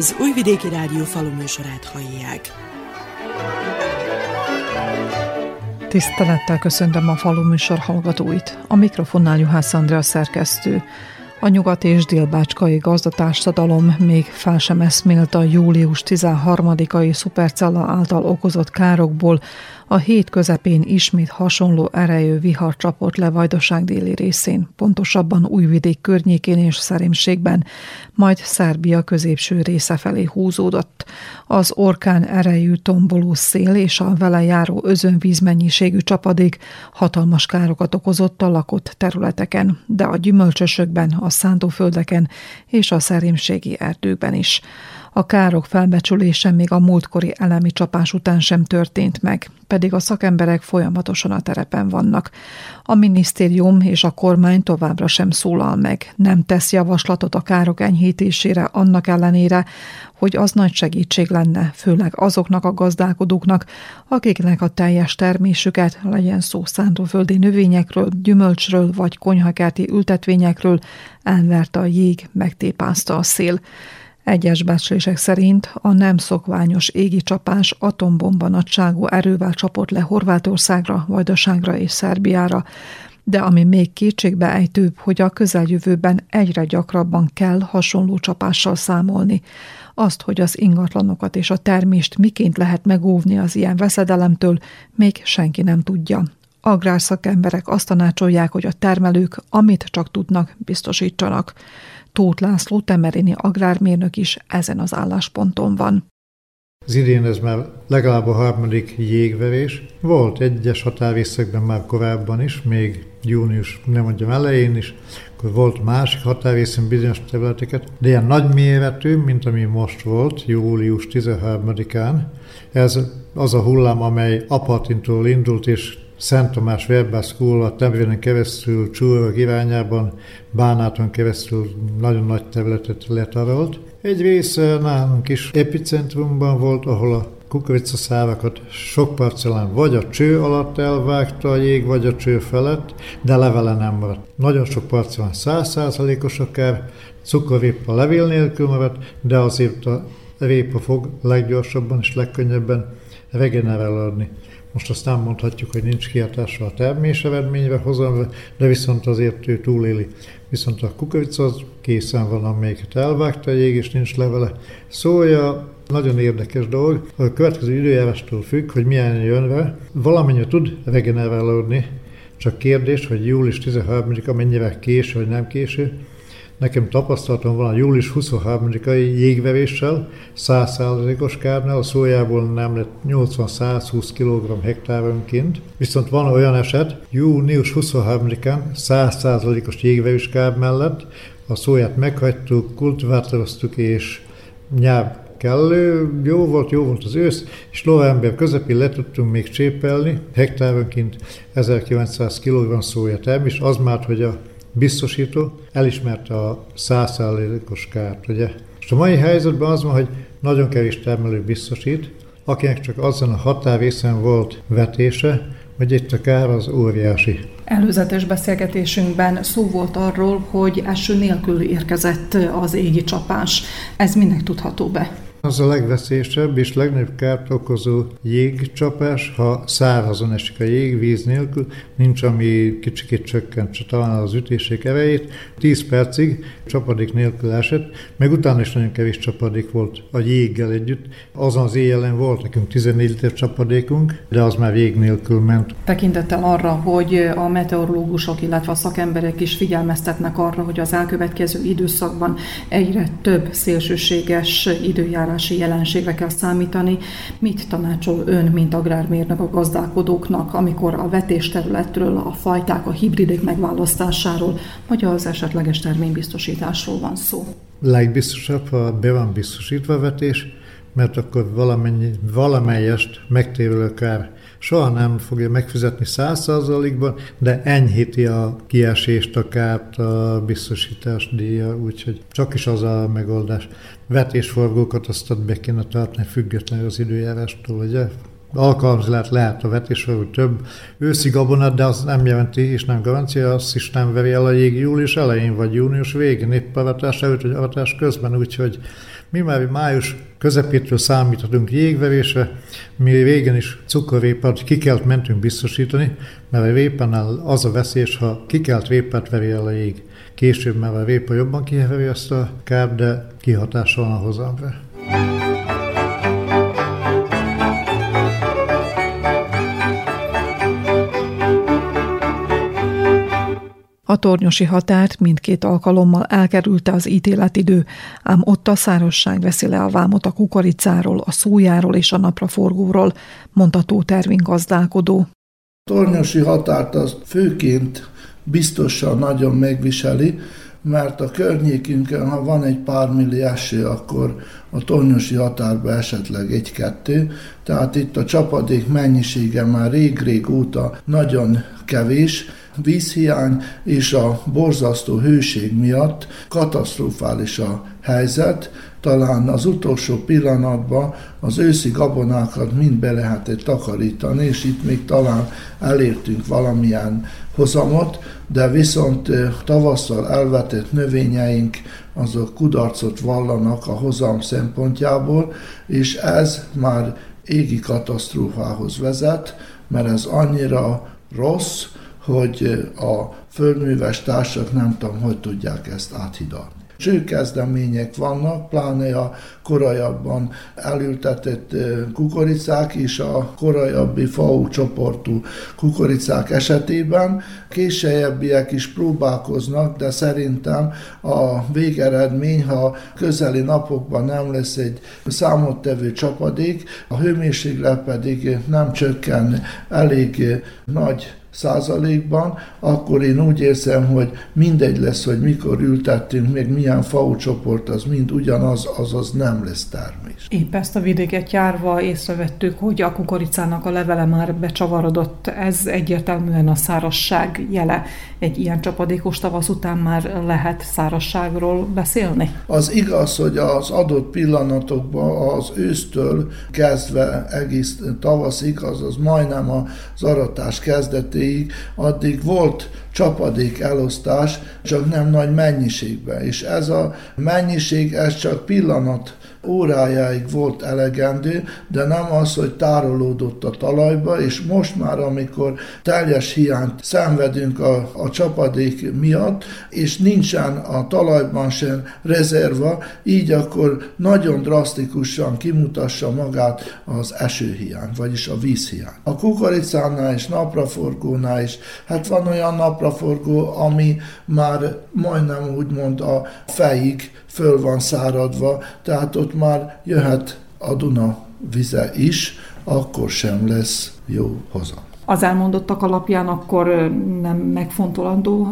Az Újvidéki Rádió faluműsorát hallják. Tisztelettel köszöntöm a faluműsor hallgatóit. A mikrofonnál Juhász Andrea szerkesztő. A nyugat- és délbácskai gazdatársadalom még fel sem eszmélt a július 13-ai szupercella által okozott károkból, a hét közepén ismét hasonló erejű vihar csapott le Vajdaság déli részén, pontosabban Újvidék környékén és Szerémségben, majd Szerbia középső része felé húzódott. Az orkán erejű tomboló szél és a vele járó özönvíz mennyiségű csapadék hatalmas károkat okozott a lakott területeken, de a gyümölcsösökben, a szántóföldeken és a szerémségi erdőkben is. A károk felbecsülése még a múltkori elemi csapás után sem történt meg, pedig a szakemberek folyamatosan a terepen vannak. A minisztérium és a kormány továbbra sem szólal meg, nem tesz javaslatot a károk enyhítésére annak ellenére, hogy az nagy segítség lenne, főleg azoknak a gazdálkodóknak, akiknek a teljes termésüket, legyen szó szántóföldi növényekről, gyümölcsről vagy konyhakerti ültetvényekről, elverte a jég, megtépázta a szél. Egyes becslések szerint a nem szokványos égi csapás atombomba nagyságú erővel csapott le Horvátországra, Vajdaságra és Szerbiára, de ami még kétségbe ejtőbb, hogy a közeljövőben egyre gyakrabban kell hasonló csapással számolni. Azt, hogy az ingatlanokat és a termést miként lehet megóvni az ilyen veszedelemtől, még senki nem tudja. Agrárszakemberek azt tanácsolják, hogy a termelők, amit csak tudnak, biztosítsanak. Tóth László temerini agrármérnök is ezen az állásponton van. Az idén ez már legalább a harmadik jégverés. Volt egyes határvészekben már korábban is, még június, nem mondjam elején is, akkor volt másik határvészen bizonyos területeket, de ilyen nagy méretű, mint ami most volt, július 13-án. Ez az a hullám, amely Apatintól indult, és Szent Tomás Verbászkól a Temrénen keresztül Csúrok irányában, Bánáton keresztül nagyon nagy területet letarolt. Egy része nálunk is epicentrumban volt, ahol a kukoricaszárakat sok parcellán vagy a cső alatt elvágta a jég, vagy a cső felett, de levele nem maradt. Nagyon sok parcellán százszázalékos akár, cukorrépa levél nélkül maradt, de azért a répa fog leggyorsabban és legkönnyebben regenerálódni. Most azt nem mondhatjuk, hogy nincs kihatása a termés eredményre hozam, de viszont azért ő túléli. Viszont a kukorica az készen van, amelyiket elvágta a jég, és nincs levele. Szója nagyon érdekes dolog. A következő időjárástól függ, hogy milyen jön rá. Valamennyire tud regenerálódni, csak kérdés, hogy július 13-a mennyire késő, vagy nem késő. Nekem tapasztalatom van a július 23-ai jégveréssel, 100%-os kárnál, a szójából nem lett 80-120 kg hektáronként. Viszont van olyan eset, június 23-án 100%-os jégverés kár mellett a szóját meghagytuk, kultivátoroztuk és nyár kellő, jó volt, jó volt az ősz, és november közepén le tudtunk még csépelni hektáronként 1900 kg szója termés, az már, hogy a biztosító elismerte a százszázalékos kárt, ugye. És a mai helyzetben az van, hogy nagyon kevés termelő biztosít, akinek csak azon a határrészen volt vetése, hogy itt a kár az óriási. Előzetes beszélgetésünkben szó volt arról, hogy eső nélkül érkezett az égi csapás. Ez minek tudható be? Az a legveszélyesebb és legnagyobb kárt okozó jégcsapás, ha szárazon esik a jég, víz nélkül, nincs, ami kicsikét csökkentse talán az ütések erejét. 10 percig csapadék nélkül esett, meg utána is nagyon kevés csapadék volt a jéggel együtt. Azon az éjjelen volt nekünk 14 liter csapadékunk, de az már jég nélkül ment. Tekintettel arra, hogy a meteorológusok, illetve a szakemberek is figyelmeztetnek arra, hogy az elkövetkező időszakban egyre több szélsőséges időjárás időjárási jelenségre kell számítani. Mit tanácsol ön, mint agrármérnök a gazdálkodóknak, amikor a vetésterületről, a fajták, a hibridek megválasztásáról, vagy az esetleges terménybiztosításról van szó? Legbiztosabb, ha be van biztosítva a vetés, mert akkor valamennyi, valamelyest megtérülő kár soha nem fogja megfizetni százszázalékban, de enyhíti a kiesést, a kárt, a biztosítás díja, úgyhogy csak is az a megoldás. Vetésforgókat azt be kéne tartani függetlenül az időjárástól, ugye? alkalmazni lehet, a vetésre, több őszi gabonát, de az nem jelenti és nem garancia, azt is nem veri el a jég július elején vagy június végén, épp a vetás előtt vagy a vetás közben, úgyhogy mi már május közepétől számíthatunk jégverésre, mi régen is cukorrépát kikelt mentünk biztosítani, mert a répánál az a veszélyes, ha kikelt répát veri el a jég. Később már a répa jobban kiheveri ezt a kár, de kihatással van a hozamra. A tornyosi határt mindkét alkalommal elkerülte az ítéletidő, ám ott a szárosság veszi le a vámot a kukoricáról, a szójáról és a napraforgóról, mondta Tótervin gazdálkodó. A tornyosi határt az főként biztosan nagyon megviseli, mert a környékünkön, ha van egy pár milli eső, akkor a tornyosi határba esetleg egy-kettő, tehát itt a csapadék mennyisége már rég-rég óta nagyon kevés, vízhiány és a borzasztó hőség miatt katasztrofális a helyzet, talán az utolsó pillanatban az őszi gabonákat mind be lehetett takarítani, és itt még talán elértünk valamilyen hozamot, de viszont tavasszal elvetett növényeink azok kudarcot vallanak a hozam szempontjából, és ez már égi katasztrófához vezet, mert ez annyira rossz, hogy a földműves társak nem tudom, hogy tudják ezt áthidalni. Csőkezdemények vannak, pláne a korajabban elültetett kukoricák és a korajabbi FAU csoportú kukoricák esetében. Későbbiek is próbálkoznak, de szerintem a végeredmény, ha közeli napokban nem lesz egy számottevő csapadék, a hőmérséklet pedig nem csökken elég nagy százalékban, akkor én úgy érzem, hogy mindegy lesz, hogy mikor ültettünk, még milyen FAU csoport, az mind ugyanaz, azaz nem lesz termés. Épp ezt a vidéket járva észrevettük, hogy a kukoricának a levele már becsavarodott. Ez egyértelműen a szárasság jele. Egy ilyen csapadékos tavasz után már lehet szárasságról beszélni? Az igaz, hogy az adott pillanatokban az ősztől kezdve egész tavaszig, azaz majdnem az aratás kezdetéig, addig volt csapadék elosztás, csak nem nagy mennyiségben. És ez a mennyiség, ez csak pillanat órájáig volt elegendő, de nem az, hogy tárolódott a talajba, és most már, amikor teljes hiányt szenvedünk a, a csapadék miatt, és nincsen a talajban sem rezerva, így akkor nagyon drasztikusan kimutassa magát az esőhiány, vagyis a vízhiány. A kukoricánál és napraforgónál is, hát van olyan napraforgó, ami már majdnem úgymond a fejig föl van száradva, tehát ott már jöhet a Duna vize is, akkor sem lesz jó hoza. Az elmondottak alapján akkor nem megfontolandó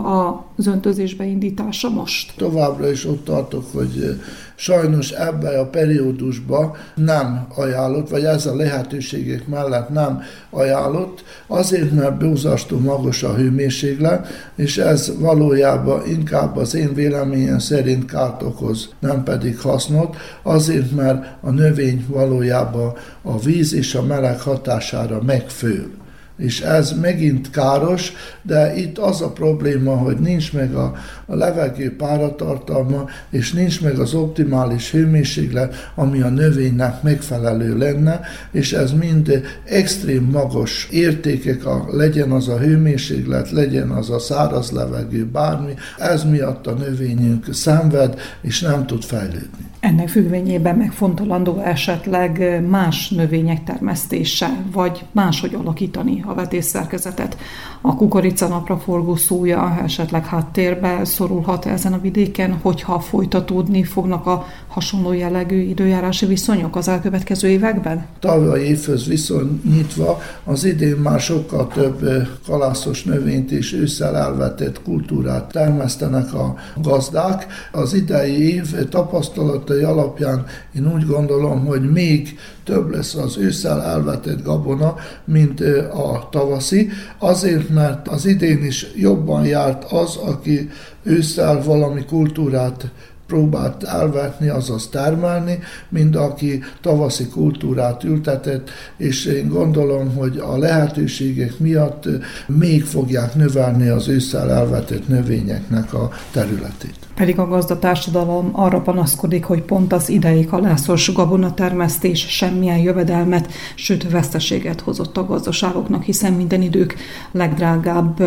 az öntözésbe indítása most? Továbbra is ott tartok, hogy sajnos ebben a periódusban nem ajánlott, vagy ez a lehetőségek mellett nem ajánlott, azért, mert búzastó magas a hőmérséklet, és ez valójában inkább az én véleményem szerint kárt okoz, nem pedig hasznot, azért, mert a növény valójában a víz és a meleg hatására megfő és ez megint káros, de itt az a probléma, hogy nincs meg a, a levegő páratartalma, és nincs meg az optimális hőmérséklet, ami a növénynek megfelelő lenne, és ez mind extrém magas értékek, a, legyen az a hőmérséklet, legyen az a száraz levegő, bármi, ez miatt a növényünk szenved, és nem tud fejlődni. Ennek függvényében megfontolandó esetleg más növények termesztése, vagy máshogy alakítani a vetésszerkezetet. A kukorica napraforgó szója esetleg háttérbe szorulhat ezen a vidéken, hogyha folytatódni fognak a hasonló jellegű időjárási viszonyok az elkövetkező években? Tavaly évhöz viszonyítva az idén már sokkal több kalászos növényt és ősszel elvetett kultúrát termesztenek a gazdák. Az idei év tapasztalatai alapján én úgy gondolom, hogy még több lesz az ősszel elvetett gabona, mint a tavaszi, azért, mert az idén is jobban járt az, aki ősszel valami kultúrát próbált elvetni, azaz termelni, mint aki tavaszi kultúrát ültetett, és én gondolom, hogy a lehetőségek miatt még fogják növelni az ősszel elvetett növényeknek a területét. Pedig a gazdatársadalom arra panaszkodik, hogy pont az idei kalászos gabonatermesztés semmilyen jövedelmet, sőt veszteséget hozott a gazdaságoknak, hiszen minden idők legdrágább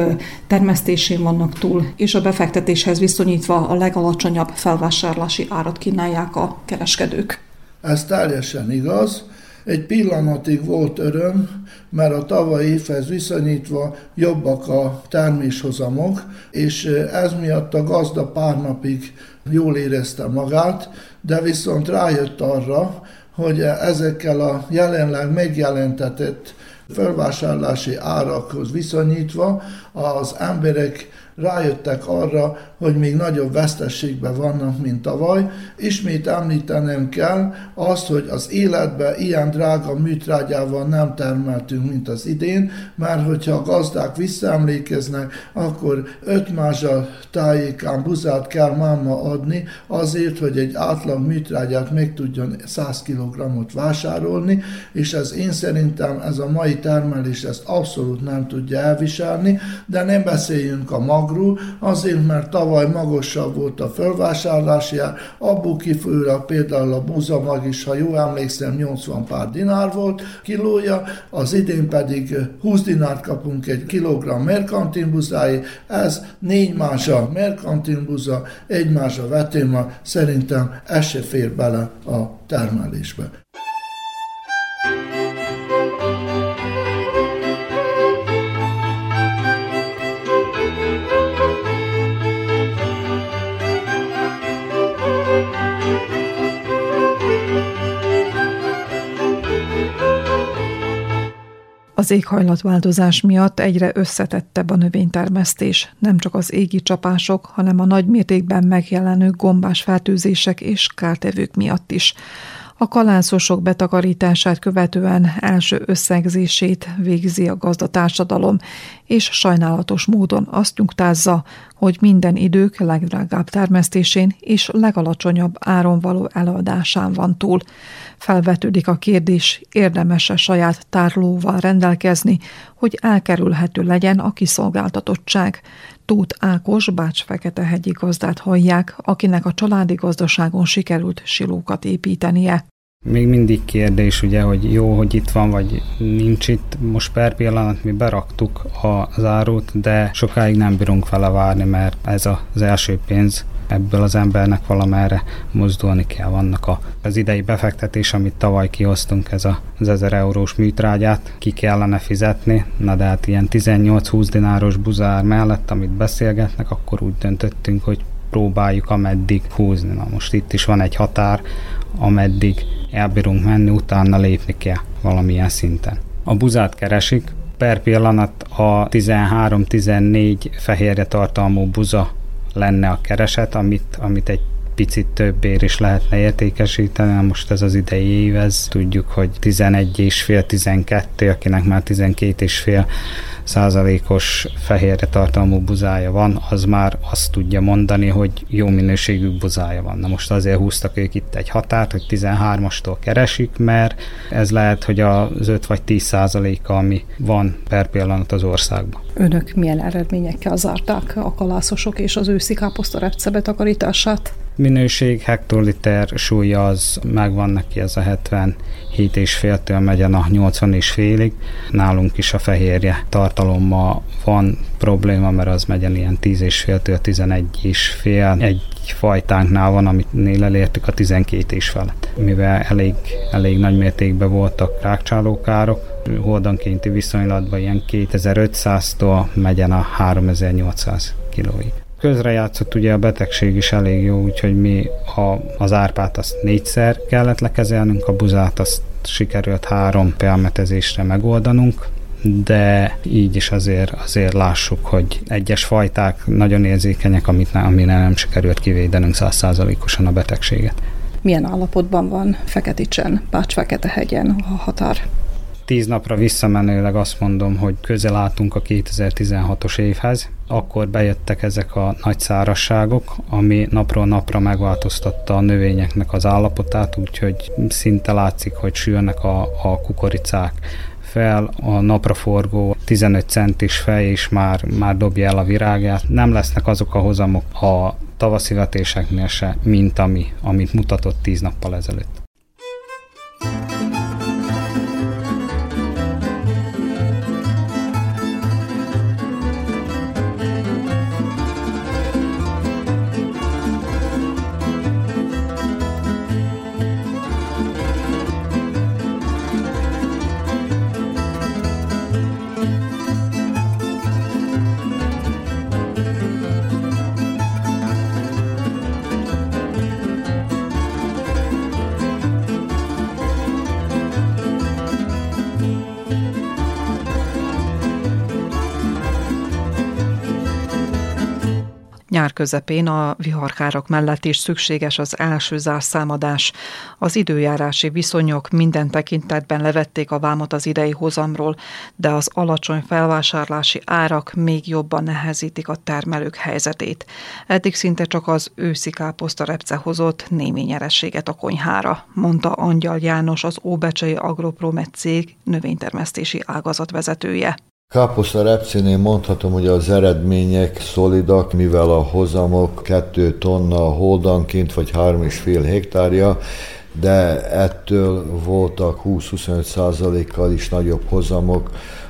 termesztésén vannak túl, és a befektetéshez viszonyítva a legalacsonyabb felvásárlási árat kínálják a kereskedők. Ez teljesen igaz. Egy pillanatig volt öröm, mert a tavalyi évhez viszonyítva jobbak a terméshozamok, és ez miatt a gazda pár napig jól érezte magát, de viszont rájött arra, hogy ezekkel a jelenleg megjelentetett felvásárlási árakhoz viszonyítva az emberek rájöttek arra, hogy még nagyobb vesztességben vannak, mint tavaly. Ismét említenem kell azt, hogy az életben ilyen drága műtrágyával nem termeltünk, mint az idén, mert hogyha a gazdák visszaemlékeznek, akkor öt mázsa tájékán buzát kell máma adni azért, hogy egy átlag műtrágyát meg tudjon 100 kg vásárolni, és ez én szerintem ez a mai termelés ezt abszolút nem tudja elviselni, de nem beszéljünk a magról, azért, mert tavaly magasabb volt a felvásárlási ár, abból kifolyólag például a búzamag is, ha jól emlékszem, 80 pár dinár volt kilója, az idén pedig 20 dinárt kapunk egy kilogramm merkantinbuzáig, ez négy mása merkantinbuza, egy mása vetéma, szerintem ez se fér bele a termelésbe. Az éghajlatváltozás miatt egyre összetettebb a növénytermesztés, nem csak az égi csapások, hanem a nagymértékben megjelenő gombás fertőzések és kártevők miatt is. A kalászosok betakarítását követően első összegzését végzi a gazdatársadalom, és sajnálatos módon azt nyugtázza, hogy minden idők legdrágább termesztésén és legalacsonyabb áron való eladásán van túl. Felvetődik a kérdés, érdemes-e saját tárlóval rendelkezni, hogy elkerülhető legyen a kiszolgáltatottság. Tóth Ákos Bács-Feketehegyi gazdát hallják, akinek a családi gazdaságon sikerült silókat építenie. Még mindig kérdés, ugye, hogy jó, hogy itt van, vagy nincs itt. Most per pillanat mi beraktuk az árut, de sokáig nem bírunk vele várni, mert ez az első pénz, ebből az embernek valamerre mozdulni kell. Vannak a, az idei befektetés, amit tavaly kihoztunk, ez az 1000 eurós műtrágyát, ki kellene fizetni, na de hát ilyen 18-20 dináros buzár mellett, amit beszélgetnek, akkor úgy döntöttünk, hogy próbáljuk ameddig húzni. Na most itt is van egy határ, ameddig elbírunk menni, utána lépni kell valamilyen szinten. A buzát keresik, per pillanat a 13-14 fehérje tartalmú buza lenne a kereset, amit, amit egy picit többért is lehetne értékesíteni, most ez az idei év, ez tudjuk, hogy 11 és fél, 12, akinek már 12 és fél százalékos fehérre tartalmú buzája van, az már azt tudja mondani, hogy jó minőségű buzája van. Na most azért húztak ők itt egy határt, hogy 13-astól keresik, mert ez lehet, hogy az 5 vagy 10 százaléka, ami van per pillanat az országban. Önök milyen eredményekkel zárták a kalászosok és az őszi káposzta repce betakarítását? Minőség, hektoliter súlya az megvan neki ez a 77 és féltől megyen a 80 és félig. Nálunk is a fehérje tartalommal van probléma, mert az megyen ilyen 10 és féltől 11 és fél. Egy fajtánknál van, amit elértük a 12 és felett. Mivel elég, elég nagy mértékben voltak rákcsálókárok, hordankénti viszonylatban ilyen 2500-tól megyen a 3800 kilóig közrejátszott ugye a betegség is elég jó, úgyhogy mi a, az árpát azt négyszer kellett lekezelnünk, a buzát azt sikerült három pelmetezésre megoldanunk, de így is azért, azért lássuk, hogy egyes fajták nagyon érzékenyek, amit ne, amire nem sikerült kivédenünk százszázalékosan a betegséget. Milyen állapotban van Feketicsen, Bács-Fekete-hegyen a határ? Tíz napra visszamenőleg azt mondom, hogy közel álltunk a 2016-os évhez, akkor bejöttek ezek a nagy szárasságok, ami napról napra megváltoztatta a növényeknek az állapotát, úgyhogy szinte látszik, hogy sülnek a, a kukoricák fel, a napraforgó 15 centis fej is már, már dobja el a virágát. Nem lesznek azok a hozamok a tavaszi vetéseknél se, mint ami, amit mutatott 10 nappal ezelőtt. Nyár közepén a viharkárok mellett is szükséges az első zárszámadás. Az időjárási viszonyok minden tekintetben levették a vámot az idei hozamról, de az alacsony felvásárlási árak még jobban nehezítik a termelők helyzetét. Eddig szinte csak az őszi káposzta repce hozott némi nyerességet a konyhára, mondta Angyal János, az Óbecsei Agropromet cég növénytermesztési ágazat vezetője. Káposzta repcénél mondhatom, hogy az eredmények szolidak, mivel a hozamok 2 tonna holdanként, vagy 3,5 hektárja, de ettől voltak 20-25 százalékkal is nagyobb hozamok,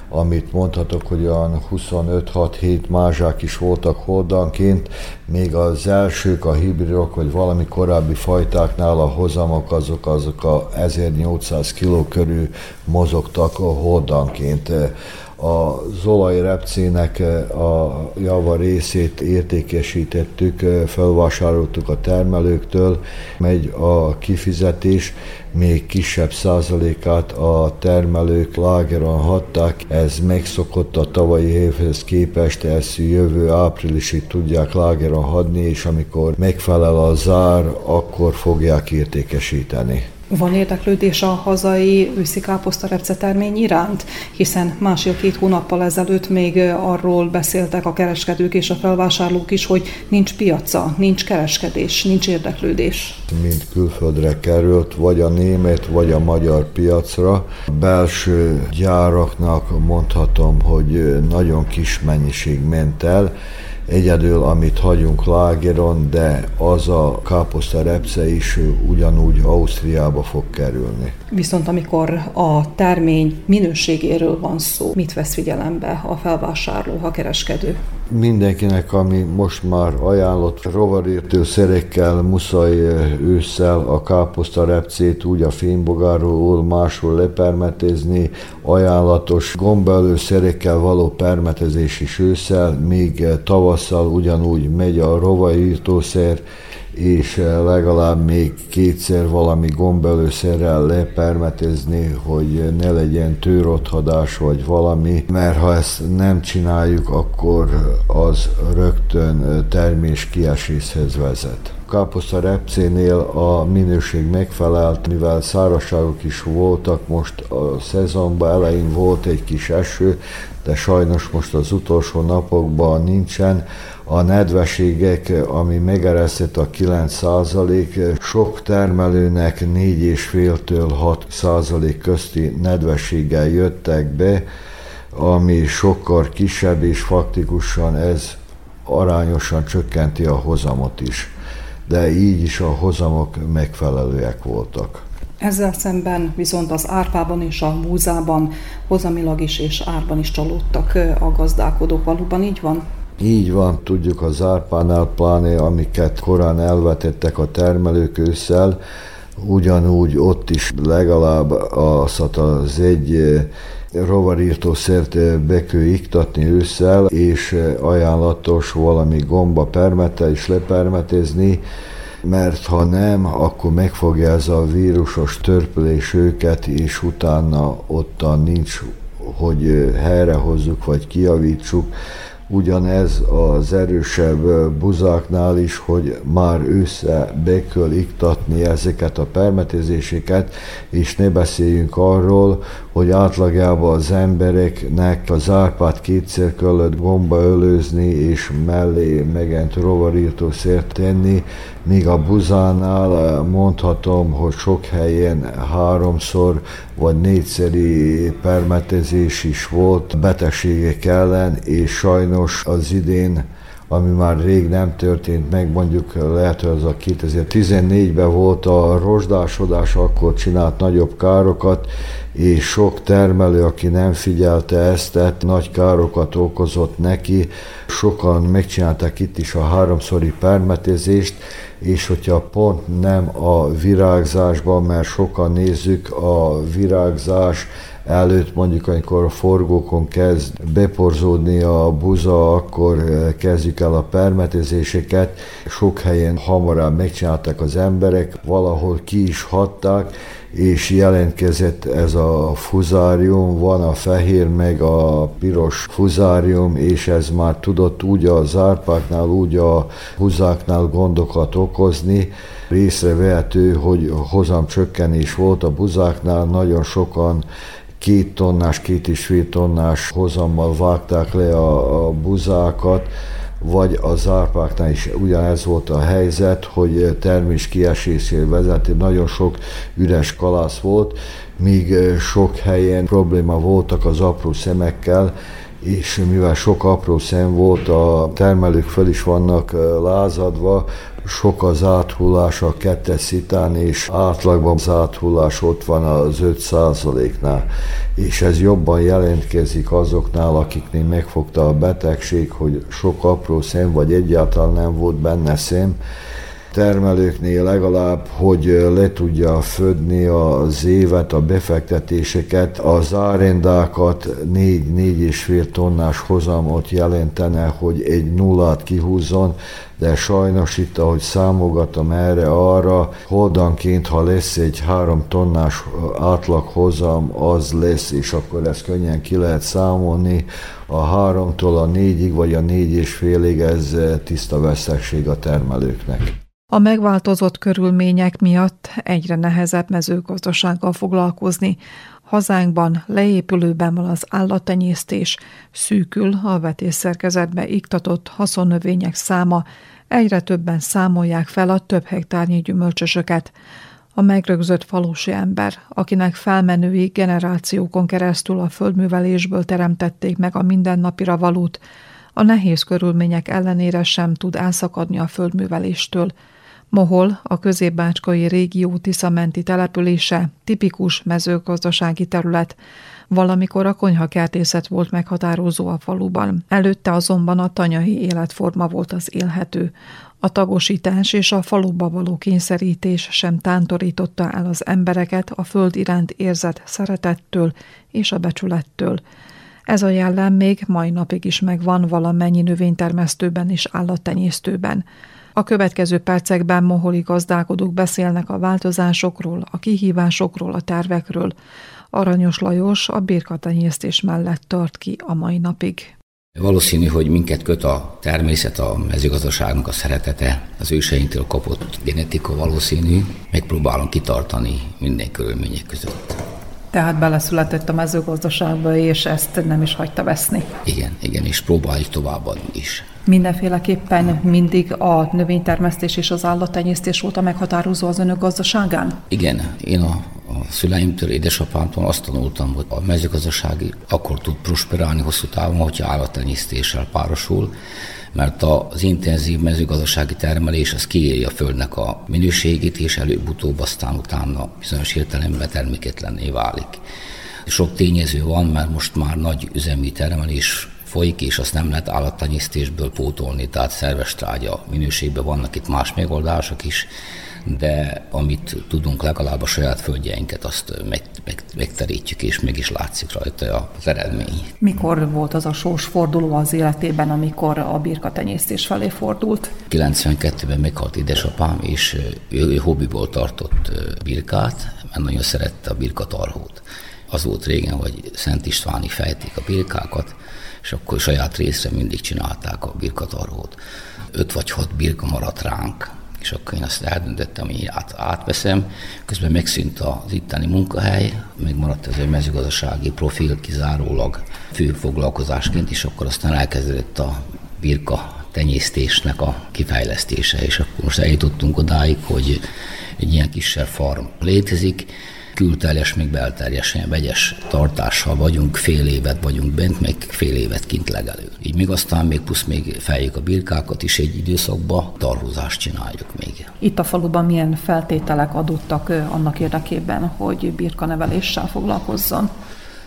amit mondhatok, hogy olyan 25-6-7 mázsák is voltak holdanként, még az elsők, a hibridok, vagy valami korábbi fajtáknál a hozamok azok, azok a 1800 kg körül mozogtak holdanként az olajrepcének eh, a java részét értékesítettük, eh, felvásároltuk a termelőktől, megy a kifizetés, még kisebb százalékát a termelők lágeron hatták. Ez megszokott a tavalyi évhez képest, ezt jövő áprilisig tudják lágeron hadni, és amikor megfelel a zár, akkor fogják értékesíteni. Van érdeklődés a hazai őszi káposzta termény iránt? Hiszen másfél-két hónappal ezelőtt még arról beszéltek a kereskedők és a felvásárlók is, hogy nincs piaca, nincs kereskedés, nincs érdeklődés. Mint külföldre került, vagy a német, vagy a magyar piacra. A belső gyáraknak mondhatom, hogy nagyon kis mennyiség ment el, Egyedül, amit hagyunk lágeron, de az a káposzta repce is ugyanúgy Ausztriába fog kerülni. Viszont amikor a termény minőségéről van szó, mit vesz figyelembe a felvásárló, a kereskedő? Mindenkinek, ami most már ajánlott rovarírtő szerekkel muszáj ősszel a káposzta repcét úgy a fénybogáról máshol lepermetezni, ajánlatos gombelő szerekkel való permetezés is ősszel, míg tavasszal ugyanúgy megy a rovarírtószer, és legalább még kétszer valami gombelőszerrel lepermetezni, hogy ne legyen tőrothadás vagy valami, mert ha ezt nem csináljuk, akkor az rögtön termés kieséshez vezet káposzta repcénél a minőség megfelelt, mivel szárazságok is voltak, most a szezonban elején volt egy kis eső, de sajnos most az utolsó napokban nincsen. A nedveségek, ami megeresztett a 9 százalék, sok termelőnek 4,5-től 6 százalék közti nedvességgel jöttek be, ami sokkal kisebb, és faktikusan ez arányosan csökkenti a hozamot is. De így is a hozamok megfelelőek voltak. Ezzel szemben viszont az árpában és a múzában hozamilag is és árban is csalódtak a gazdálkodók. Valóban így van? Így van, tudjuk az árpánál pláne, amiket korán elvetettek a termelők ősszel, ugyanúgy ott is legalább az, az egy rovarírtószert be kell iktatni ősszel, és ajánlatos valami gomba permete is lepermetezni, mert ha nem, akkor megfogja ez a vírusos törpülés őket, és utána ottan nincs, hogy helyrehozzuk vagy kiavítsuk, ugyanez az erősebb buzáknál is, hogy már össze be kell iktatni ezeket a permetezéseket, és ne beszéljünk arról, hogy átlagában az embereknek az árpát kétszer kellett gomba ölőzni, és mellé megent rovarírtószert tenni, míg a buzánál mondhatom, hogy sok helyen háromszor vagy négyszeri permetezés is volt betegségek ellen, és sajnos az idén ami már rég nem történt meg, mondjuk lehet, hogy az a 2014-ben volt a rozsdásodás, akkor csinált nagyobb károkat, és sok termelő, aki nem figyelte ezt, tehát nagy károkat okozott neki. Sokan megcsinálták itt is a háromszori permetezést, és hogyha pont nem a virágzásban, mert sokan nézzük a virágzás előtt, mondjuk amikor a forgókon kezd beporzódni a buza, akkor eh, kezdjük el a permetezéseket. Sok helyen hamarabb megcsinálták az emberek, valahol ki is hatták, és jelentkezett ez a fuzárium, van a fehér meg a piros fuzárium, és ez már tudott úgy a zárpáknál, úgy a buzáknál gondokat okozni. Részrevehető, hogy hozam csökkenés volt a buzáknál, nagyon sokan két tonnás, két és fél tonnás hozammal vágták le a, a buzákat, vagy a zárpáknál is ugyanez volt a helyzet, hogy termés kiesésére vezeti, nagyon sok üres kalász volt, míg sok helyen probléma voltak az apró szemekkel, és mivel sok apró szem volt, a termelők föl is vannak lázadva, sok az áthullás a kettes szitán, és átlagban az áthullás ott van az 5 nál és ez jobban jelentkezik azoknál, akiknél megfogta a betegség, hogy sok apró szem, vagy egyáltalán nem volt benne szem, termelőknél legalább, hogy le tudja födni az évet, a befektetéseket, az árendákat 4-4 és fél tonnás hozamot jelentene, hogy egy nullát kihúzzon, de sajnos itt, ahogy számogatom erre, arra, holdanként, ha lesz egy három tonnás átlag hozam, az lesz, és akkor ezt könnyen ki lehet számolni. A háromtól a négyig, vagy a négy és félig ez tiszta vesztegség a termelőknek. A megváltozott körülmények miatt egyre nehezebb mezőgazdasággal foglalkozni. Hazánkban leépülőben van az állattenyésztés, szűkül a vetésszerkezetbe iktatott haszonnövények száma, egyre többen számolják fel a több hektárnyi gyümölcsösöket. A megrögzött falusi ember, akinek felmenői generációkon keresztül a földművelésből teremtették meg a mindennapira valót, a nehéz körülmények ellenére sem tud elszakadni a földműveléstől – Mohol, a középbácskai régió Tiszamenti települése, tipikus mezőgazdasági terület, valamikor a konyhakertészet volt meghatározó a faluban. Előtte azonban a tanyai életforma volt az élhető. A tagosítás és a faluba való kényszerítés sem tántorította el az embereket a föld iránt érzett szeretettől és a becsülettől. Ez a jellem még mai napig is megvan valamennyi növénytermesztőben és állattenyésztőben. A következő percekben moholi gazdálkodók beszélnek a változásokról, a kihívásokról, a tervekről. Aranyos Lajos a birkatenyésztés mellett tart ki a mai napig. Valószínű, hogy minket köt a természet, a mezőgazdaságnak a szeretete, az őseinktől kapott genetika valószínű, megpróbálom kitartani minden körülmények között. Tehát beleszületett a mezőgazdaságba, és ezt nem is hagyta veszni. Igen, igen, és próbáljuk továbbadni is. Mindenféleképpen mindig a növénytermesztés és az állattenyésztés volt a meghatározó az önök gazdaságán? Igen, én a, a szüleimtől, édesapámtól azt tanultam, hogy a mezőgazdasági akkor tud prosperálni hosszú távon, hogyha állattenyésztéssel párosul, mert az intenzív mezőgazdasági termelés az kiírja a földnek a minőségét, és előbb-utóbb aztán utána bizonyos értelemben terméketlenné válik. Sok tényező van, mert most már nagy üzemi termelés folyik, és azt nem lehet állattenyésztésből pótolni, tehát szerves trágya minőségben vannak itt más megoldások is, de amit tudunk, legalább a saját földjeinket, azt meg, meg, megterítjük, és meg is látszik rajta az eredmény. Mikor volt az a sorsforduló az életében, amikor a birka tenyésztés felé fordult? 92-ben meghalt édesapám, és ő, ő hobbiból tartott birkát, mert nagyon szerette a birkatarhót Az volt régen, hogy Szent Istváni fejték a birkákat, és akkor saját részre mindig csinálták a birkatarhót. Öt vagy hat birka maradt ránk, és akkor én azt eldöntöttem, hogy át, átveszem. Közben megszűnt az itteni munkahely, még maradt ez egy mezőgazdasági profil kizárólag fő foglalkozásként, és akkor aztán elkezdődött a birka tenyésztésnek a kifejlesztése, és akkor most eljutottunk odáig, hogy egy ilyen kisebb farm létezik, külteljes, még belterjes, ilyen vegyes tartással vagyunk, fél évet vagyunk bent, meg fél évet kint legelő. Így még aztán még plusz még feljük a birkákat is egy időszakba, tarhúzást csináljuk még. Itt a faluban milyen feltételek adottak annak érdekében, hogy birkaneveléssel foglalkozzon?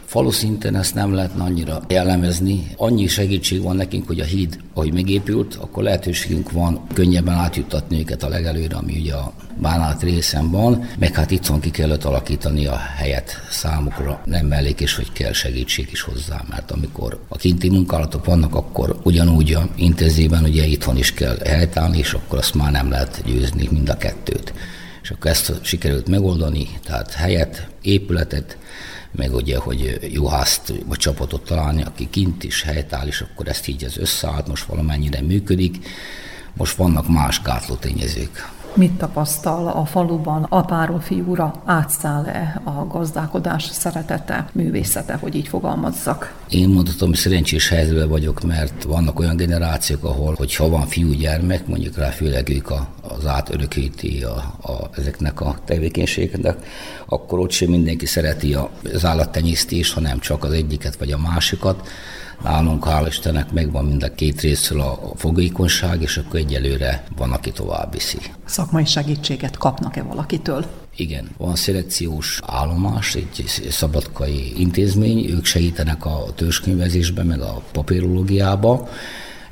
Falu ezt nem lehetne annyira jellemezni. Annyi segítség van nekünk, hogy a híd, ahogy megépült, akkor lehetőségünk van könnyebben átjuttatni őket a legelőre, ami ugye a Bánát részen van, meg hát itthon ki kellett alakítani a helyet számukra. Nem mellékes, hogy kell segítség is hozzá, mert amikor a kinti munkálatok vannak, akkor ugyanúgy a intenzíven ugye itthon is kell helytállni, és akkor azt már nem lehet győzni mind a kettőt. És akkor ezt sikerült megoldani, tehát helyet, épületet, meg ugye, hogy juhászt vagy csapatot találni, aki kint is helytáll, és akkor ezt így az összeállt, most valamennyire működik. Most vannak más gátló tényezők. Mit tapasztal a faluban apáról fiúra átszáll-e a gazdálkodás szeretete, művészete, hogy így fogalmazzak? Én mondhatom, hogy szerencsés helyzetben vagyok, mert vannak olyan generációk, ahol, hogyha van fiúgyermek, mondjuk rá főleg ők a, az átörökíti a, a, ezeknek a tevékenységeknek, akkor ott sem mindenki szereti az állattenyésztést, hanem csak az egyiket vagy a másikat Nálunk hál' Istennek megvan mind a két részről a fogékonyság, és akkor egyelőre van, aki tovább viszi. Szakmai segítséget kapnak-e valakitől? Igen, van szelekciós állomás, egy szabadkai intézmény, ők segítenek a törzskönyvezésben, meg a papírológiába,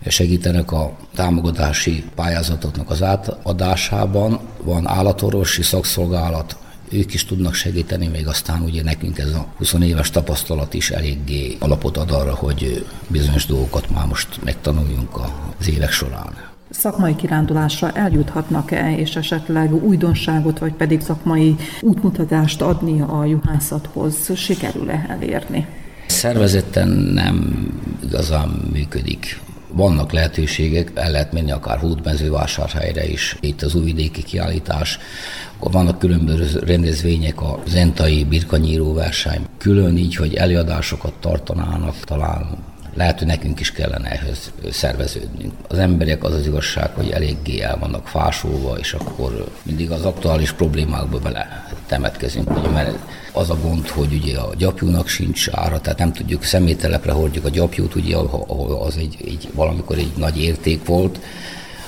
segítenek a támogatási pályázatoknak az átadásában. Van állatorvosi szakszolgálat, ők is tudnak segíteni, még aztán ugye nekünk ez a 20 éves tapasztalat is eléggé alapot ad arra, hogy bizonyos dolgokat már most megtanuljunk az évek során. Szakmai kirándulásra eljuthatnak-e, és esetleg újdonságot, vagy pedig szakmai útmutatást adni a juhászathoz, sikerül-e elérni? Szervezetten nem igazán működik. Vannak lehetőségek, el lehet menni akár Hódmezővásárhelyre is, itt az újvidéki kiállítás, akkor vannak különböző rendezvények, a zentai birkanyíró verseny, külön így, hogy előadásokat tartanának, talán lehet, hogy nekünk is kellene ehhez szerveződnünk. Az emberek az az igazság, hogy eléggé el vannak fásulva, és akkor mindig az aktuális problémákba bele temetkezünk, ugye, mert az a gond, hogy ugye a gyapjúnak sincs ára, tehát nem tudjuk szemételepre hordjuk a gyapjút, ugye, ahol az egy, egy valamikor egy nagy érték volt,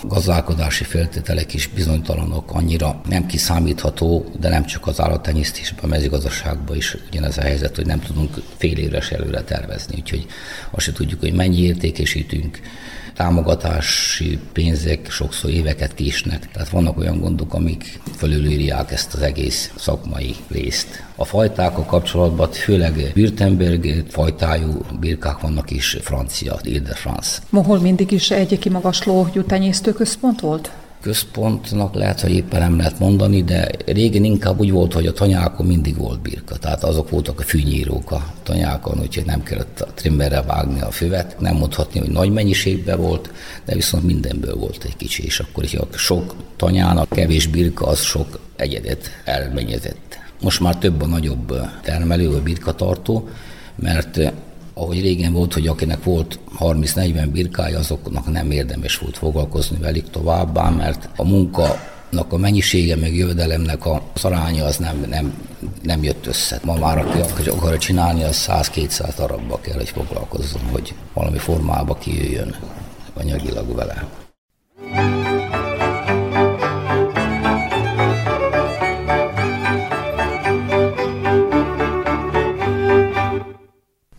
gazdálkodási feltételek is bizonytalanok, annyira nem kiszámítható, de nem csak az állattenyésztésben, a mezőgazdaságban is ugyanez a helyzet, hogy nem tudunk fél éves előre tervezni, úgyhogy azt se tudjuk, hogy mennyi értékesítünk, támogatási pénzek sokszor éveket késnek. Tehát vannak olyan gondok, amik fölülírják ezt az egész szakmai részt. A fajtákkal kapcsolatban főleg Württemberg fajtájú birkák vannak is francia, Ile de France. Mohol mindig is egy kimagasló jutenyésztő központ volt? Központnak lehet, hogy éppen nem lehet mondani, de régen inkább úgy volt, hogy a tanyákon mindig volt birka. Tehát azok voltak a fűnyírók a tanyákon, úgyhogy nem kellett a trimmerre vágni a füvet. Nem mondhatni, hogy nagy mennyiségben volt, de viszont mindenből volt egy kicsi, és akkor hogyha sok tanyának kevés birka, az sok egyedet elmenyezett. Most már több a nagyobb termelő, a birkatartó, mert ahogy régen volt, hogy akinek volt 30-40 birkája, azoknak nem érdemes volt foglalkozni velük továbbá, mert a munka a mennyisége, meg jövedelemnek a aránya az nem, nem, nem jött össze. Ma már aki akar csinálni, az 100-200 darabba kell, hogy foglalkozzon, hogy valami formába kijöjjön anyagilag vele.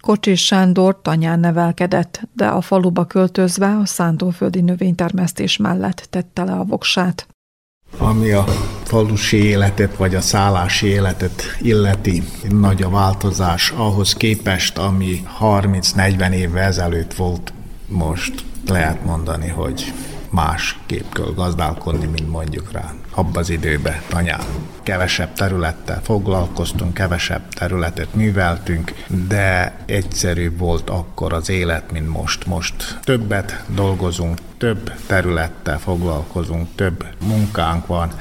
Kocsis Sándor tanyán nevelkedett, de a faluba költözve a szántóföldi növénytermesztés mellett tette le a voksát. Ami a falusi életet vagy a szállási életet illeti, nagy a változás ahhoz képest, ami 30-40 évvel ezelőtt volt, most lehet mondani, hogy más kép kell gazdálkodni, mint mondjuk rá abban az időben tanyán. Kevesebb területtel foglalkoztunk, kevesebb területet műveltünk, de egyszerűbb volt akkor az élet, mint most. Most többet dolgozunk, több területtel foglalkozunk, több munkánk van,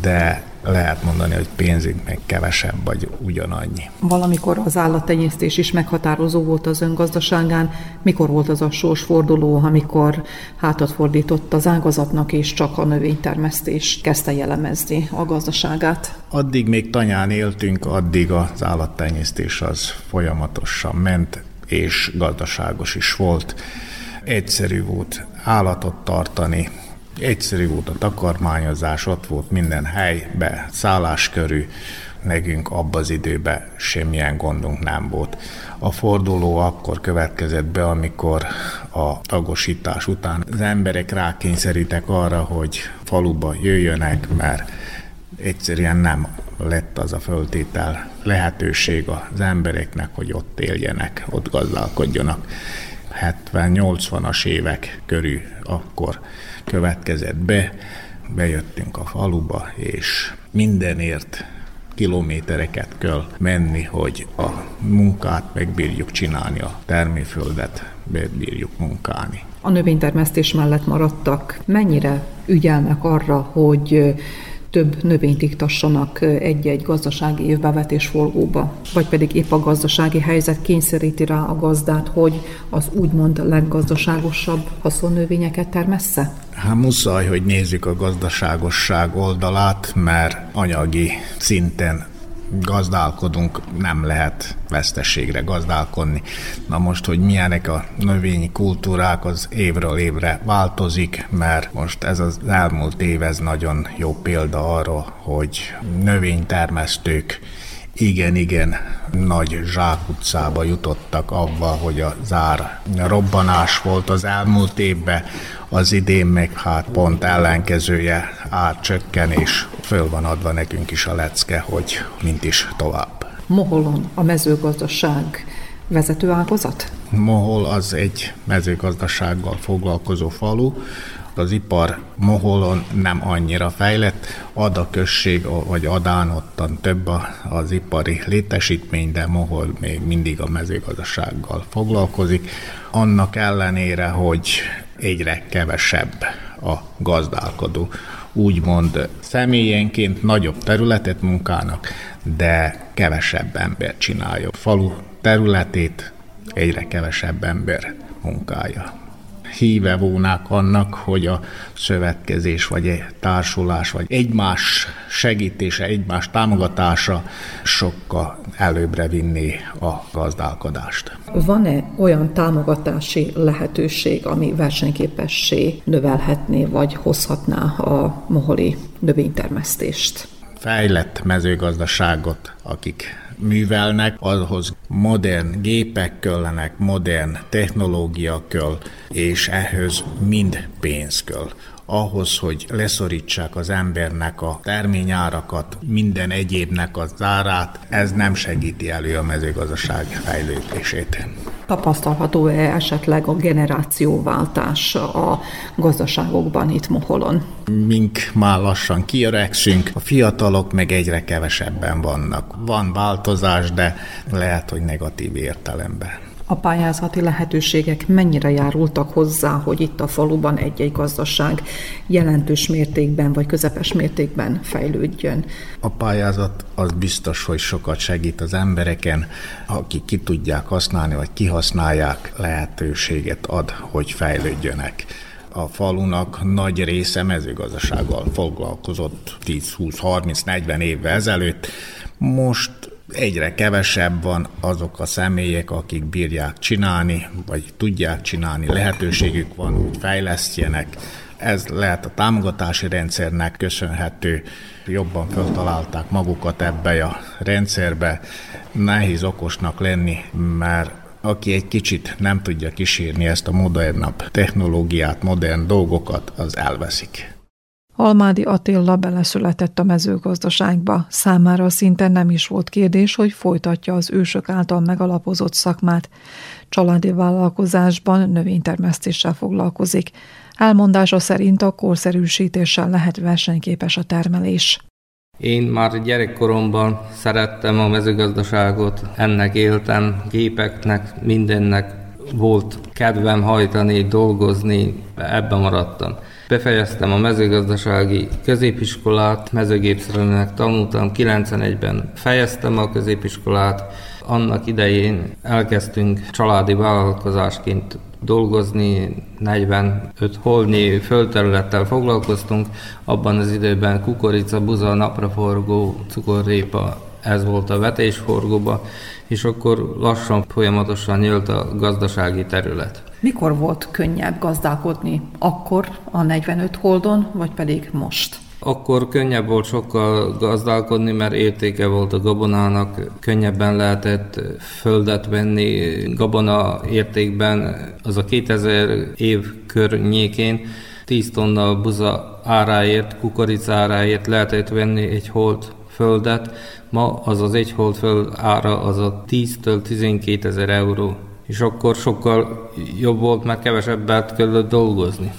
de lehet mondani, hogy pénzünk meg kevesebb, vagy ugyanannyi. Valamikor az állattenyésztés is meghatározó volt az öngazdaságán. Mikor volt az a sorsforduló, amikor hátat fordított az ágazatnak, és csak a növénytermesztés kezdte jellemezni a gazdaságát? Addig még tanyán éltünk, addig az állattenyésztés az folyamatosan ment, és gazdaságos is volt. Egyszerű volt állatot tartani, Egyszerű volt a takarmányozás, ott volt minden helybe, szálláskörű, nekünk abban az időben semmilyen gondunk nem volt. A forduló akkor következett be, amikor a tagosítás után az emberek rákényszerítek arra, hogy faluba jöjjönek, mert egyszerűen nem lett az a föltétel lehetőség az embereknek, hogy ott éljenek, ott gazdálkodjanak. 70-80-as évek körül akkor következett be, bejöttünk a faluba, és mindenért kilométereket kell menni, hogy a munkát megbírjuk csinálni, a termőföldet megbírjuk munkálni. A növénytermesztés mellett maradtak. Mennyire ügyelnek arra, hogy több növényt iktassanak egy-egy gazdasági évbevetés forgóba, vagy pedig épp a gazdasági helyzet kényszeríti rá a gazdát, hogy az úgymond leggazdaságosabb haszonnövényeket termessze? Hát muszáj, hogy nézzük a gazdaságosság oldalát, mert anyagi szinten gazdálkodunk, nem lehet veszteségre gazdálkodni. Na most, hogy milyenek a növényi kultúrák, az évről évre változik, mert most ez az elmúlt év, ez nagyon jó példa arra, hogy növénytermesztők igen, igen, nagy zsákutcába jutottak avval, hogy a zár robbanás volt az elmúlt évben, az idén meg hát pont ellenkezője árcsökkenés. Föl van adva nekünk is a lecke, hogy mint is tovább. Moholon a mezőgazdaság vezető ágazat? Mohol az egy mezőgazdasággal foglalkozó falu, az ipar Moholon nem annyira fejlett, ad a község, vagy Adán ottan több az ipari létesítmény, de Mohol még mindig a mezőgazdasággal foglalkozik. Annak ellenére, hogy egyre kevesebb a gazdálkodó. Úgymond személyenként nagyobb területet munkának, de kevesebb ember csinálja. Falu területét egyre kevesebb ember munkája híve volnák annak, hogy a szövetkezés, vagy társulás, vagy egymás segítése, egymás támogatása sokkal előbbre vinni a gazdálkodást. Van-e olyan támogatási lehetőség, ami versenyképessé növelhetné, vagy hozhatná a moholi növénytermesztést? Fejlett mezőgazdaságot, akik művelnek, ahhoz modern gépek kellenek, modern technológia kell, és ehhez mind pénz kell ahhoz, hogy leszorítsák az embernek a terményárakat, minden egyébnek az árát, ez nem segíti elő a mezőgazdaság fejlődését. Tapasztalható-e esetleg a generációváltás a gazdaságokban itt Moholon? Mink már lassan kiöregszünk, a fiatalok meg egyre kevesebben vannak. Van változás, de lehet, hogy negatív értelemben a pályázati lehetőségek mennyire járultak hozzá, hogy itt a faluban egy-egy gazdaság jelentős mértékben vagy közepes mértékben fejlődjön? A pályázat az biztos, hogy sokat segít az embereken, akik ki tudják használni, vagy kihasználják, lehetőséget ad, hogy fejlődjönek a falunak nagy része mezőgazdasággal foglalkozott 10, 20, 30, 40 évvel ezelőtt. Most egyre kevesebb van azok a személyek, akik bírják csinálni, vagy tudják csinálni, lehetőségük van, hogy fejlesztjenek. Ez lehet a támogatási rendszernek köszönhető, jobban feltalálták magukat ebbe a rendszerbe. Nehéz okosnak lenni, mert aki egy kicsit nem tudja kísérni ezt a modernabb technológiát, modern dolgokat, az elveszik. Almádi Attila beleszületett a mezőgazdaságba. Számára szinte nem is volt kérdés, hogy folytatja az ősök által megalapozott szakmát. Családi vállalkozásban növénytermesztéssel foglalkozik. Elmondása szerint a korszerűsítéssel lehet versenyképes a termelés. Én már gyerekkoromban szerettem a mezőgazdaságot, ennek éltem, gépeknek, mindennek volt kedvem hajtani, dolgozni, ebben maradtam. Befejeztem a mezőgazdasági középiskolát, mezőgépszerelőnek tanultam, 91-ben fejeztem a középiskolát, annak idején elkezdtünk családi vállalkozásként dolgozni, 45 holnyi földterülettel foglalkoztunk, abban az időben kukorica, buza, napraforgó, cukorrépa, ez volt a vetésforgóba, és akkor lassan, folyamatosan nyílt a gazdasági terület. Mikor volt könnyebb gazdálkodni? Akkor a 45 holdon, vagy pedig most? Akkor könnyebb volt sokkal gazdálkodni, mert értéke volt a gabonának, könnyebben lehetett földet venni gabona értékben. Az a 2000 év környékén 10 tonna buza áráért, kukorica áráért lehetett venni egy holt földet. Ma az az egy holt föld ára az a 10-től 12 ezer euró. És akkor sokkal jobb volt, mert kevesebbet kellett dolgozni.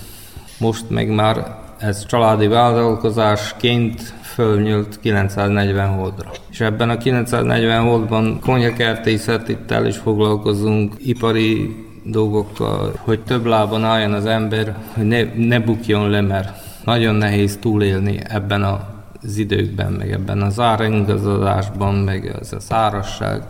Most meg már ez családi vállalkozásként fölnyúlt 940 holdra. És ebben a 940 holdban konyakertészettel is foglalkozunk, ipari dolgokkal, hogy több lábon álljon az ember, hogy ne, ne bukjon le, mert nagyon nehéz túlélni ebben az időkben, meg ebben az árengazadásban, meg az a szárasság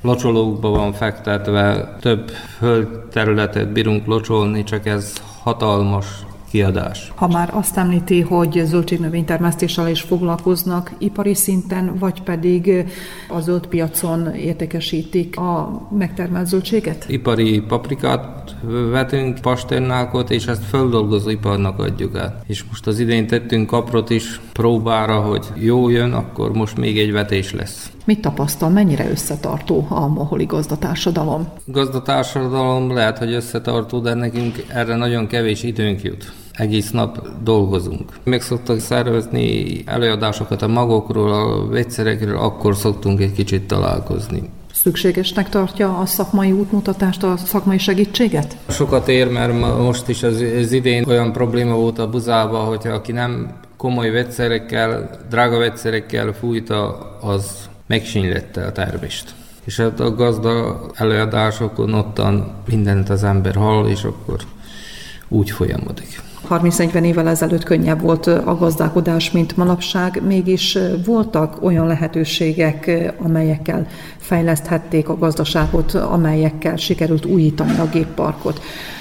locsolókba van fektetve, több földterületet bírunk locsolni, csak ez hatalmas kiadás. Ha már azt említi, hogy zöldségnövénytermesztéssel is foglalkoznak ipari szinten, vagy pedig a zöld piacon értékesítik a megtermelt zöldséget? Ipari paprikát vetünk, pastérnákot, és ezt földolgozó iparnak adjuk át. És most az idén tettünk kaprot is próbára, hogy jó jön, akkor most még egy vetés lesz. Mit tapasztal, mennyire összetartó a moholi gazdatársadalom? Gazdatársadalom lehet, hogy összetartó, de nekünk erre nagyon kevés időnk jut egész nap dolgozunk. Meg szoktak szervezni előadásokat a magokról, a vegyszerekről, akkor szoktunk egy kicsit találkozni. Szükségesnek tartja a szakmai útmutatást, a szakmai segítséget? Sokat ér, mert most is az, az idén olyan probléma volt a buzába, hogyha aki nem komoly vegyszerekkel, drága vegyszerekkel fújta, az megsínylette a termést. És hát a gazda előadásokon ottan mindent az ember hall, és akkor úgy folyamodik. 30-40 évvel ezelőtt könnyebb volt a gazdálkodás, mint manapság, mégis voltak olyan lehetőségek, amelyekkel fejleszthették a gazdaságot, amelyekkel sikerült újítani a gépparkot.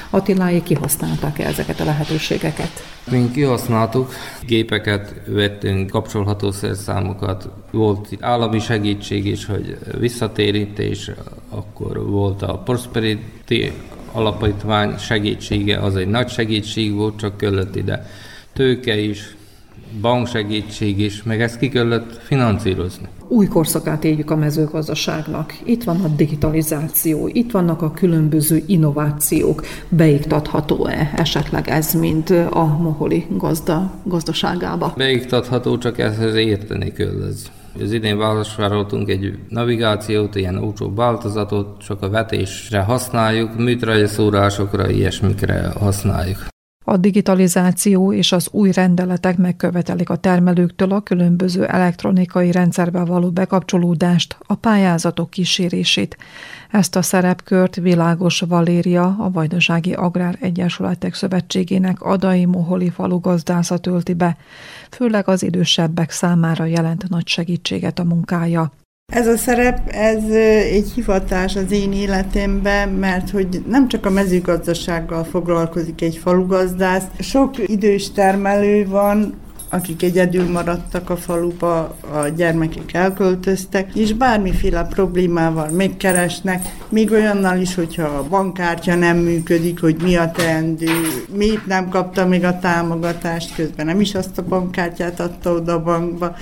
Attiláé kihasználták -e ezeket a lehetőségeket? Mi kihasználtuk, gépeket vettünk, kapcsolható szerszámokat, volt állami segítség is, hogy visszatérítés, akkor volt a Prosperity alapítvány segítsége, az egy nagy segítség volt, csak kellett ide tőke is, banksegítség is, meg ezt ki kellett finanszírozni. Új korszakát éljük a mezőgazdaságnak. Itt van a digitalizáció, itt vannak a különböző innovációk. Beiktatható-e esetleg ez, mint a moholi gazda, gazdaságába? Beiktatható, csak ehhez érteni kell ez. Az idén vásároltunk egy navigációt, ilyen olcsó változatot, csak a vetésre használjuk, műtrajszórásokra, ilyesmikre használjuk. A digitalizáció és az új rendeletek megkövetelik a termelőktől a különböző elektronikai rendszerbe való bekapcsolódást, a pályázatok kísérését. Ezt a szerepkört Világos Valéria, a Vajdasági Agrár Egyesületek Szövetségének Adai Moholi falu gazdásza tölti be. Főleg az idősebbek számára jelent nagy segítséget a munkája. Ez a szerep, ez egy hivatás az én életemben, mert hogy nem csak a mezőgazdasággal foglalkozik egy falugazdász, sok idős termelő van, akik egyedül maradtak a faluba, a gyermekek elköltöztek, és bármiféle problémával megkeresnek, még olyannal is, hogyha a bankkártya nem működik, hogy mi a teendő, miért nem kapta még a támogatást, közben nem is azt a bankkártyát adta oda a bankba,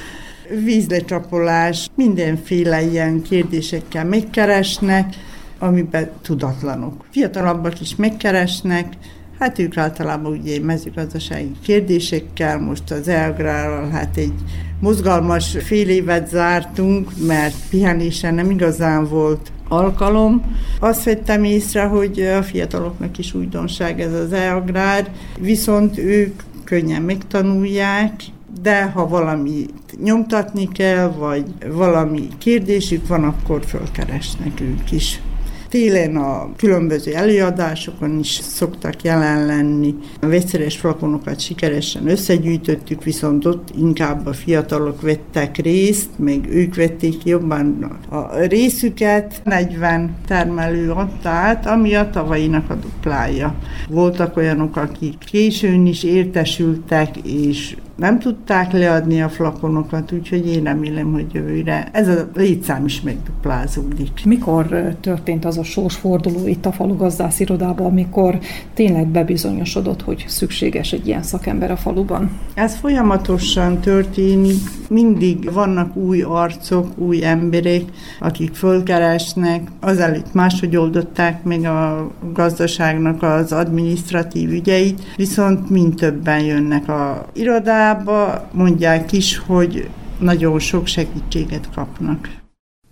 vízlecsapolás, mindenféle ilyen kérdésekkel megkeresnek, amiben tudatlanok. Fiatalabbak is megkeresnek, hát ők általában ugye mezőgazdasági kérdésekkel, most az Elgrárral hát egy mozgalmas fél évet zártunk, mert pihenésen nem igazán volt alkalom. Azt vettem észre, hogy a fiataloknak is újdonság ez az e-agrár, viszont ők könnyen megtanulják, de ha valami nyomtatni kell, vagy valami kérdésük van, akkor fölkeresnek ők is. Télen a különböző előadásokon is szoktak jelen lenni. A vegyszeres flakonokat sikeresen összegyűjtöttük, viszont ott inkább a fiatalok vettek részt, még ők vették jobban a részüket. 40 termelő adta át, ami a tavalyinak a duplája. Voltak olyanok, akik későn is értesültek, és nem tudták leadni a flakonokat, úgyhogy én remélem, hogy jövőre ez a létszám is megduplázódik. Mikor történt az a sorsforduló itt a falugazdász irodában, amikor tényleg bebizonyosodott, hogy szükséges egy ilyen szakember a faluban? Ez folyamatosan történik, mindig vannak új arcok, új emberek, akik fölkeresnek, azelőtt máshogy oldották meg a gazdaságnak az administratív ügyeit, viszont mind többen jönnek a irodába, iskolába mondják is, hogy nagyon sok segítséget kapnak.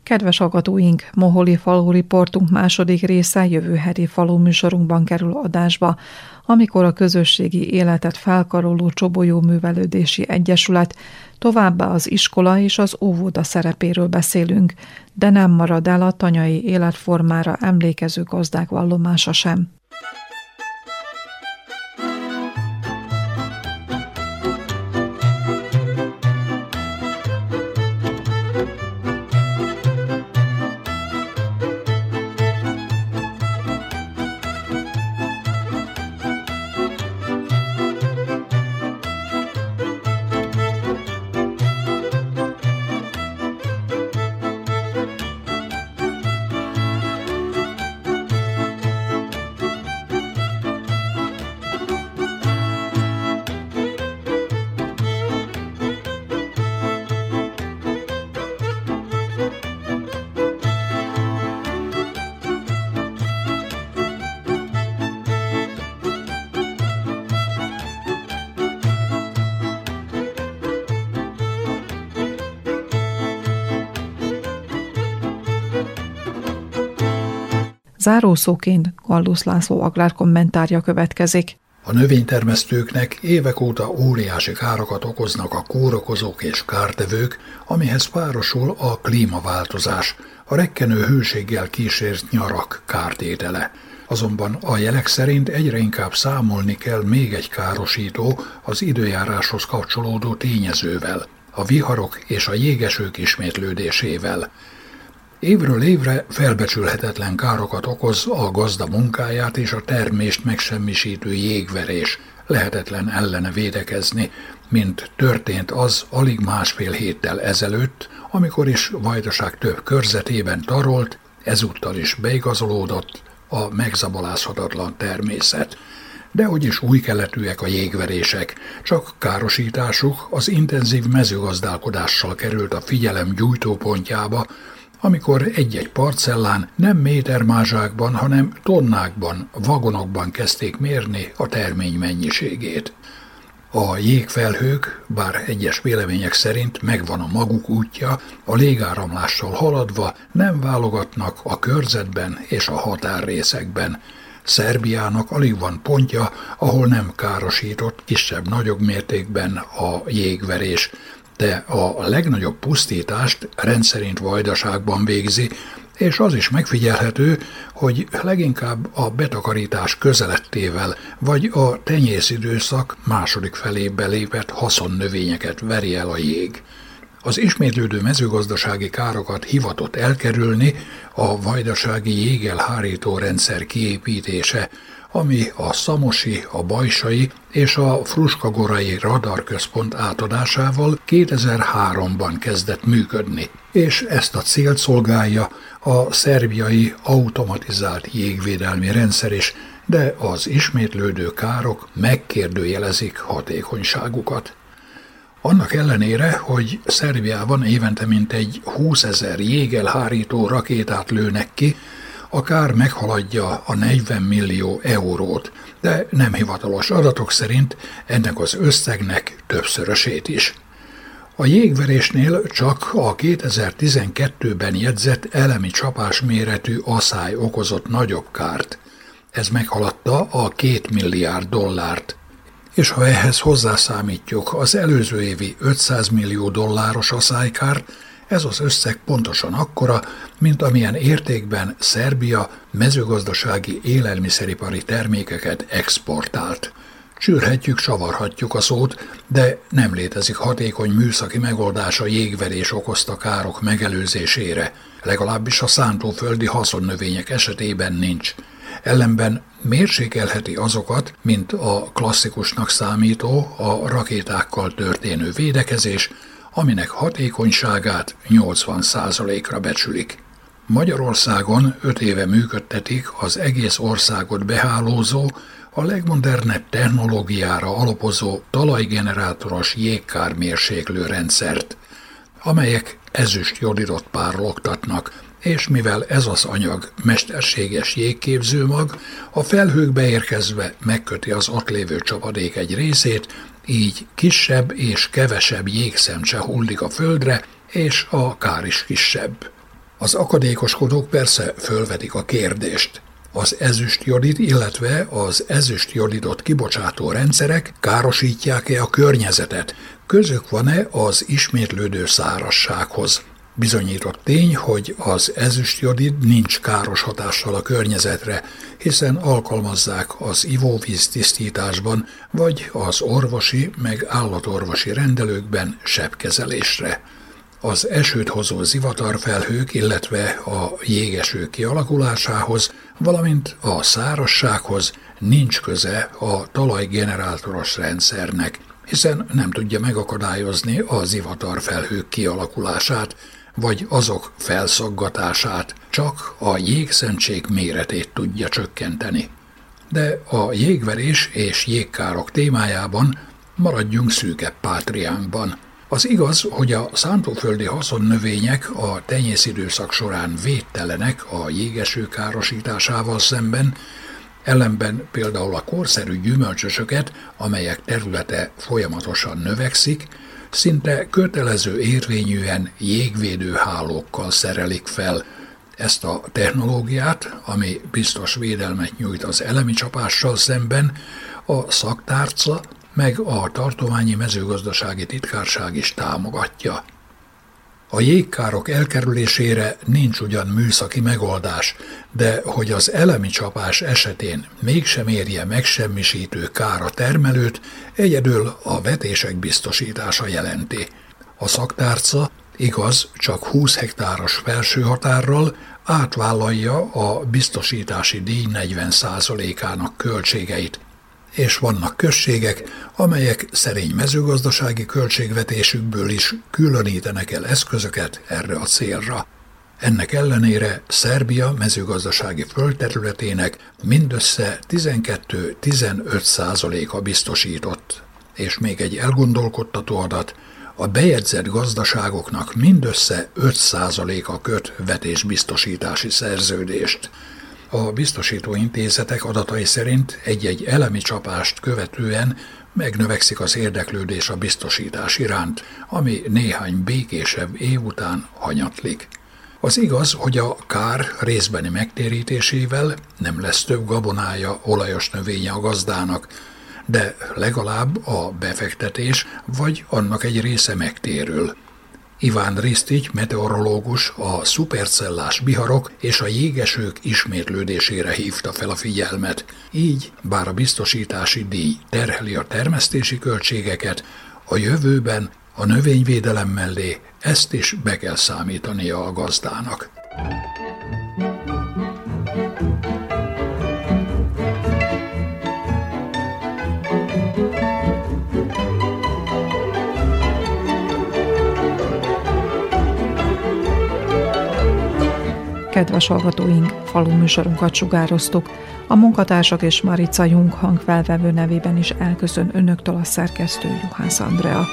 Kedves hallgatóink, Moholi falu riportunk második része jövő heti falu műsorunkban kerül adásba, amikor a közösségi életet felkaroló Csobolyó Művelődési Egyesület, továbbá az iskola és az óvoda szerepéről beszélünk, de nem marad el a tanyai életformára emlékező gazdák vallomása sem. Zárószóként Gallusz László agrár kommentárja következik. A növénytermesztőknek évek óta óriási károkat okoznak a kórokozók és kártevők, amihez párosul a klímaváltozás, a rekkenő hőséggel kísért nyarak kártétele. Azonban a jelek szerint egyre inkább számolni kell még egy károsító, az időjáráshoz kapcsolódó tényezővel, a viharok és a jégesők ismétlődésével. Évről évre felbecsülhetetlen károkat okoz a gazda munkáját és a termést megsemmisítő jégverés. Lehetetlen ellene védekezni, mint történt az alig másfél héttel ezelőtt, amikor is Vajdaság több körzetében tarolt, ezúttal is beigazolódott a megzabolázhatatlan természet. De hogy is új keletűek a jégverések, csak károsításuk az intenzív mezőgazdálkodással került a figyelem gyújtópontjába, amikor egy-egy parcellán nem métermázsákban, hanem tonnákban, vagonokban kezdték mérni a termény mennyiségét. A jégfelhők, bár egyes vélemények szerint megvan a maguk útja, a légáramlással haladva nem válogatnak a körzetben és a határrészekben. Szerbiának alig van pontja, ahol nem károsított kisebb-nagyobb mértékben a jégverés, de a legnagyobb pusztítást rendszerint vajdaságban végzi, és az is megfigyelhető, hogy leginkább a betakarítás közelettével vagy a tenyészidőszak második felébe lépett haszonnövényeket veri el a jég. Az ismétlődő mezőgazdasági károkat hivatott elkerülni a vajdasági jégelhárító rendszer kiépítése, ami a Szamosi, a Bajsai és a Fruskagorai radarközpont átadásával 2003-ban kezdett működni, és ezt a célt szolgálja a szerbiai automatizált jégvédelmi rendszer is, de az ismétlődő károk megkérdőjelezik hatékonyságukat. Annak ellenére, hogy Szerbiában évente mintegy 20 ezer jégelhárító rakétát lőnek ki, a kár meghaladja a 40 millió eurót, de nem hivatalos adatok szerint ennek az összegnek többszörösét is. A jégverésnél csak a 2012-ben jegyzett elemi csapás méretű asszály okozott nagyobb kárt. Ez meghaladta a két milliárd dollárt. És ha ehhez hozzászámítjuk az előző évi 500 millió dolláros asszálykár, ez az összeg pontosan akkora, mint amilyen értékben Szerbia mezőgazdasági élelmiszeripari termékeket exportált. Csürhetjük, savarhatjuk a szót, de nem létezik hatékony műszaki megoldás a jégverés okozta károk megelőzésére, legalábbis a szántóföldi haszonnövények esetében nincs. Ellenben mérsékelheti azokat, mint a klasszikusnak számító, a rakétákkal történő védekezés, aminek hatékonyságát 80%-ra becsülik. Magyarországon öt éve működtetik az egész országot behálózó, a legmodernebb technológiára alapozó talajgenerátoros jégkármérséklő rendszert, amelyek ezüst jodidot párologtatnak, és mivel ez az anyag mesterséges jégképzőmag, a felhőkbe érkezve megköti az ott lévő csapadék egy részét, így kisebb és kevesebb jégszemcse hullik a földre, és a kár is kisebb. Az akadékoskodók persze fölvetik a kérdést. Az ezüstjodid, illetve az ezüstjodidot kibocsátó rendszerek károsítják-e a környezetet? Közök van-e az ismétlődő szárassághoz? Bizonyított tény, hogy az ezüstjodid nincs káros hatással a környezetre, hiszen alkalmazzák az ivóvíz tisztításban, vagy az orvosi meg állatorvosi rendelőkben sebkezelésre. Az esőt hozó zivatarfelhők, illetve a jégeső kialakulásához, valamint a szárassághoz nincs köze a talajgenerátoros rendszernek, hiszen nem tudja megakadályozni a zivatarfelhők kialakulását, vagy azok felszaggatását, csak a jégszentség méretét tudja csökkenteni. De a jégverés és jégkárok témájában maradjunk szűkebb pátriánkban. Az igaz, hogy a szántóföldi haszonnövények a tenyészidőszak során védtelenek a jégeső károsításával szemben, ellenben például a korszerű gyümölcsösöket, amelyek területe folyamatosan növekszik, szinte kötelező érvényűen jégvédő hálókkal szerelik fel. Ezt a technológiát, ami biztos védelmet nyújt az elemi csapással szemben, a szaktárca meg a tartományi mezőgazdasági titkárság is támogatja. A jégkárok elkerülésére nincs ugyan műszaki megoldás, de hogy az elemi csapás esetén mégsem érje megsemmisítő kár a termelőt, egyedül a vetések biztosítása jelenti. A szaktárca, igaz, csak 20 hektáros felső határral átvállalja a biztosítási díj 40%-ának költségeit, és vannak községek, amelyek szerény mezőgazdasági költségvetésükből is különítenek el eszközöket erre a célra. Ennek ellenére Szerbia mezőgazdasági földterületének mindössze 12-15 százaléka biztosított. És még egy elgondolkodtató adat, a bejegyzett gazdaságoknak mindössze 5 százaléka köt vetésbiztosítási szerződést. A biztosító intézetek adatai szerint egy-egy elemi csapást követően megnövekszik az érdeklődés a biztosítás iránt, ami néhány békésebb év után hanyatlik. Az igaz, hogy a kár részbeni megtérítésével nem lesz több gabonája, olajos növénye a gazdának, de legalább a befektetés vagy annak egy része megtérül – Iván Risztigy, meteorológus a szupercellás biharok és a jégesők ismétlődésére hívta fel a figyelmet. Így, bár a biztosítási díj terheli a termesztési költségeket, a jövőben a növényvédelem mellé ezt is be kell számítania a gazdának. Kedves hallgatóink, falu műsorunkat sugároztuk. A munkatársak és Marica Jung hangfelvevő nevében is elköszön önöktől a szerkesztő Juhász Andrea.